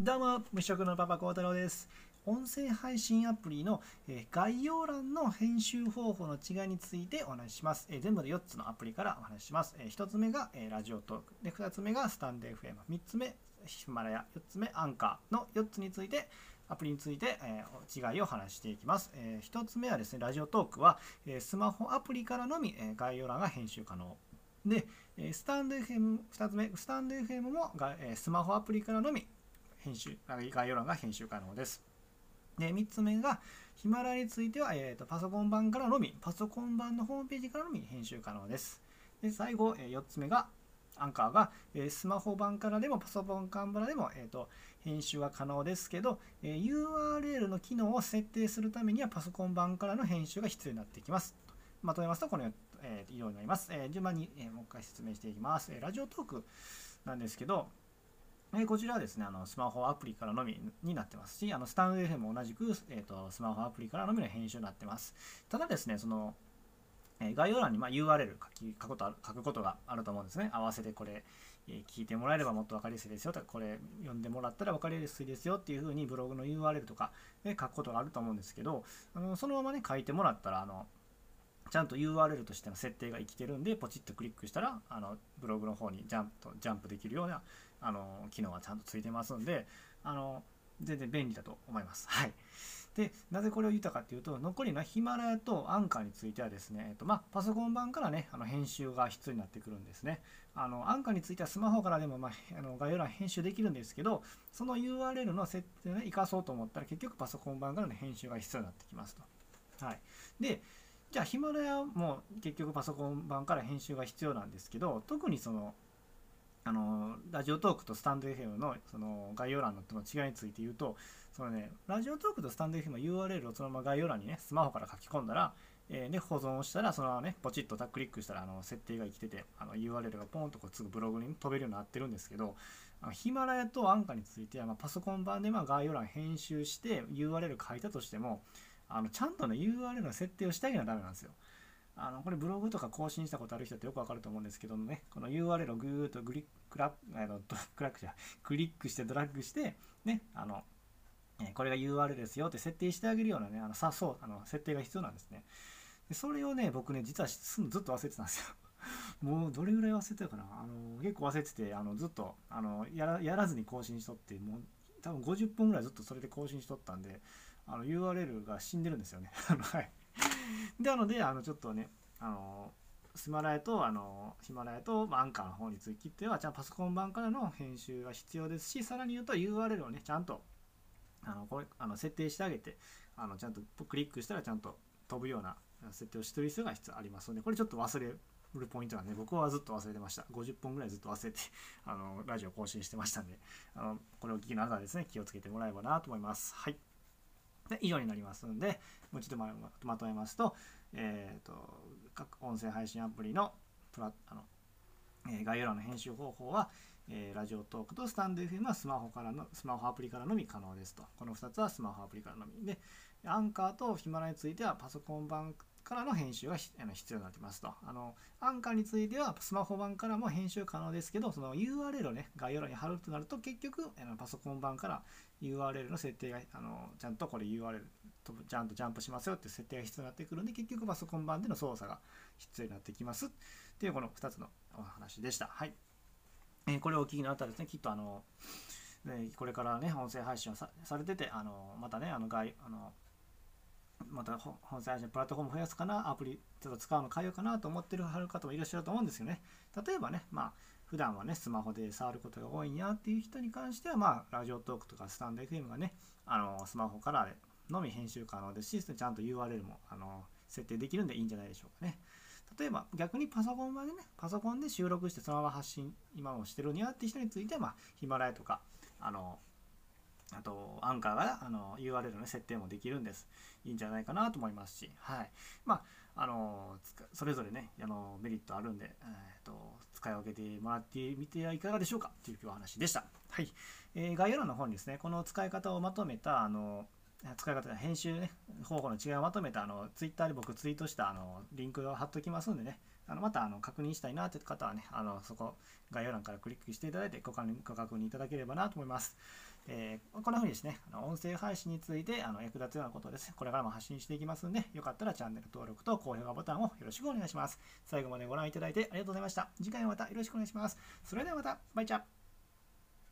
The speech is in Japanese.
どうも、無職のパパ幸太郎です。音声配信アプリの、えー概要欄の編集方法の違いについてお話しします。えー全部で4つのアプリからお話しします。え1つ目が、えーラジオトーク。で、2つ目がスタンド FM。3つ目、ヒマラヤ。4つ目、アンカーの4つについて、アプリについて、えー違いを話していきます。え1つ目はですね、ラジオトークは、えースマホアプリからのみ、えー概要欄が編集可能。で、えースタンド FM、2つ目、スタンド FM もが、えースマホアプリからのみ編集、概要欄が編集可能です。で、3つ目が、ヒマラヤについては、えーとパソコン版からのみ、パソコン版のホームページからのみ編集可能です。で、最後、え4つ目が、アンカーが、えスマホ版からでもパソコン版からでも、えーと編集が可能ですけど、え URL の機能を設定するためにはパソコン版からの編集が必要になってきます。まとめますと、このようえーになります。え順番に、えもう一回説明していきます。えラジオトークなんですけど、えこちらはですね、あのスマホアプリからのみになってますし、あのスタンド FM も同じく、えーとスマホアプリからのみの編集になってます。ただですね、その、え概要欄にま URL 書き書くことある書くことがあると思うんですね。合わせてこれ、え聞いてもらえればもっと分かりやすいですよとか、これ読んでもらったら分かりやすいですよっていうふうにブログの URL とかで書くことがあると思うんですけど、あのそのままね、書いてもらったら、あのちゃんと URL としての設定が生きてるんで、ポチッとクリックしたら、あのブログの方にジャンプジャンプできるようなあの機能がちゃんとついてますんで、あの全然便利だと思います。はい。で、なぜこれを言ったかっていうと、残りのヒマラヤとアンカーについてはですね、えっとまあ、パソコン版からね、あの編集が必要になってくるんですね。あのアンカーについてはスマホからでも、まあ、あの概要欄編集できるんですけど、その URL の設定をね、活かそうと思ったら、結局パソコン版からの編集が必要になってきますと。はい。で、じゃあヒマラヤも結局パソコン版から編集が必要なんですけど、特にその、あのラジオトークとスタンド FM のその概要欄のとの違いについて言うと、そのね、ラジオトークとスタンド FM の URL をそのまま概要欄にね、スマホから書き込んだら、えーで、保存をしたら、そのままね、ポチッとタックリックしたら、あの設定が生きてて、あの URL がポンとこうすぐブログに飛べるようになってるんですけど、ヒマラヤとアンカについては、まあ、パソコン版でまあ概要欄編集して URL 書いたとしても、あのちゃんとね、URL の設定をしてあげなダメなんですよ。あのこれブログとか更新したことある人ってよくわかると思うんですけどもね、この URL をぐーっとグリックラあのドクラックじゃクリックしてドラッグして、ね、あの、これが URL ですよって設定してあげるようなね、あのさそうあの設定が必要なんですね。でそれをね、僕ね、実はすんのずっと忘れてたんですよ。もうどれぐらい忘れてたかなあの結構忘れてて、あのずっとあのやらやらずに更新しとって、もう多分50分ぐらいずっとそれで更新しとったんで、あの URL が死んでるんですよね。はい。なので、あのちょっとね、あのヒマラヤと、あのヒマラヤとまあアンカーの方については、ちゃんとパソコン版からの編集が必要ですし、さらに言うと URL をね、ちゃんとあのこれあの設定してあげて、あのちゃんとクリックしたらちゃんと飛ぶような設定をしてる必要が必要ありますので、これちょっと忘れるポイントなんで、僕はずっと忘れてました。50分ぐらいずっと忘れて、あのラジオ更新してましたんで、あのこれを聞きなたはですね、気をつけてもらえばなと思います。はい。で以上になりますので、もう一度まとめますと、えー、と各音声配信アプリのプラあの、えー概要欄の編集方法は、えーラジオトークとスタンド FM はスマホからのスマホアプリからのみ可能ですと。この2つはスマホアプリからのみ。で、アンカーとヒマラについてはパソコン版からの編集があの必要になってますと。あのアンカーについてはスマホ版からも編集可能ですけど、その URL をね、概要欄に貼るとなると結局あのパソコン版から URL の設定があのちゃんとこれ URL とちゃんとジャンプしますよっていう設定が必要になってくるんで結局パソコン版での操作が必要になってきますっていうこの2つのお話でした。はい。えーこれをお聞きのあなたはですね、きっとあの、ねこれからね、音声配信をされてて、あのまたね、あのあのまたほ音声配信プラットフォーム増やすかな、アプリちょっと使うの変えようかなと思ってる方もいらっしゃると思うんですよね。例えばね、まあ、普段はね、スマホで触ることが多いんやっていう人に関しては、まあ、ラジオトークとかスタンド FM がね、あのスマホからのみ編集可能ですし、ちゃんと URL もあの設定できるんでいいんじゃないでしょうかね。例えば逆にパソコン版でね、パソコンで収録してそのまま発信、今もしてるにゃっていう人については、まあ、ヒマラヤとか、あの、あと、アンカーがあの URL の設定もできるんです。いいんじゃないかなと思いますし、はい。まあ、あの、それぞれね、あのメリットあるんで、えーと、使い分けてもらってみてはいかがでしょうかという今日お話でした。はい。えー概要欄の方にですね、この使い方をまとめた、あの、使い方、編集、ね、方法の違いをまとめたあのツイッターで僕ツイートしたあのリンクを貼っときますんでね、あのまたあの確認したいなという方はね、あのそこ概要欄からクリックしていただいてご確認ご確認いただければなと思います。えー、こんな風にですね、あの音声配信についてあの役立つようなことですね、これからも発信していきますので、よかったらチャンネル登録と高評価ボタンをよろしくお願いします。最後までご覧いただいてありがとうございました。次回もまたよろしくお願いします。それではまた、バイチャ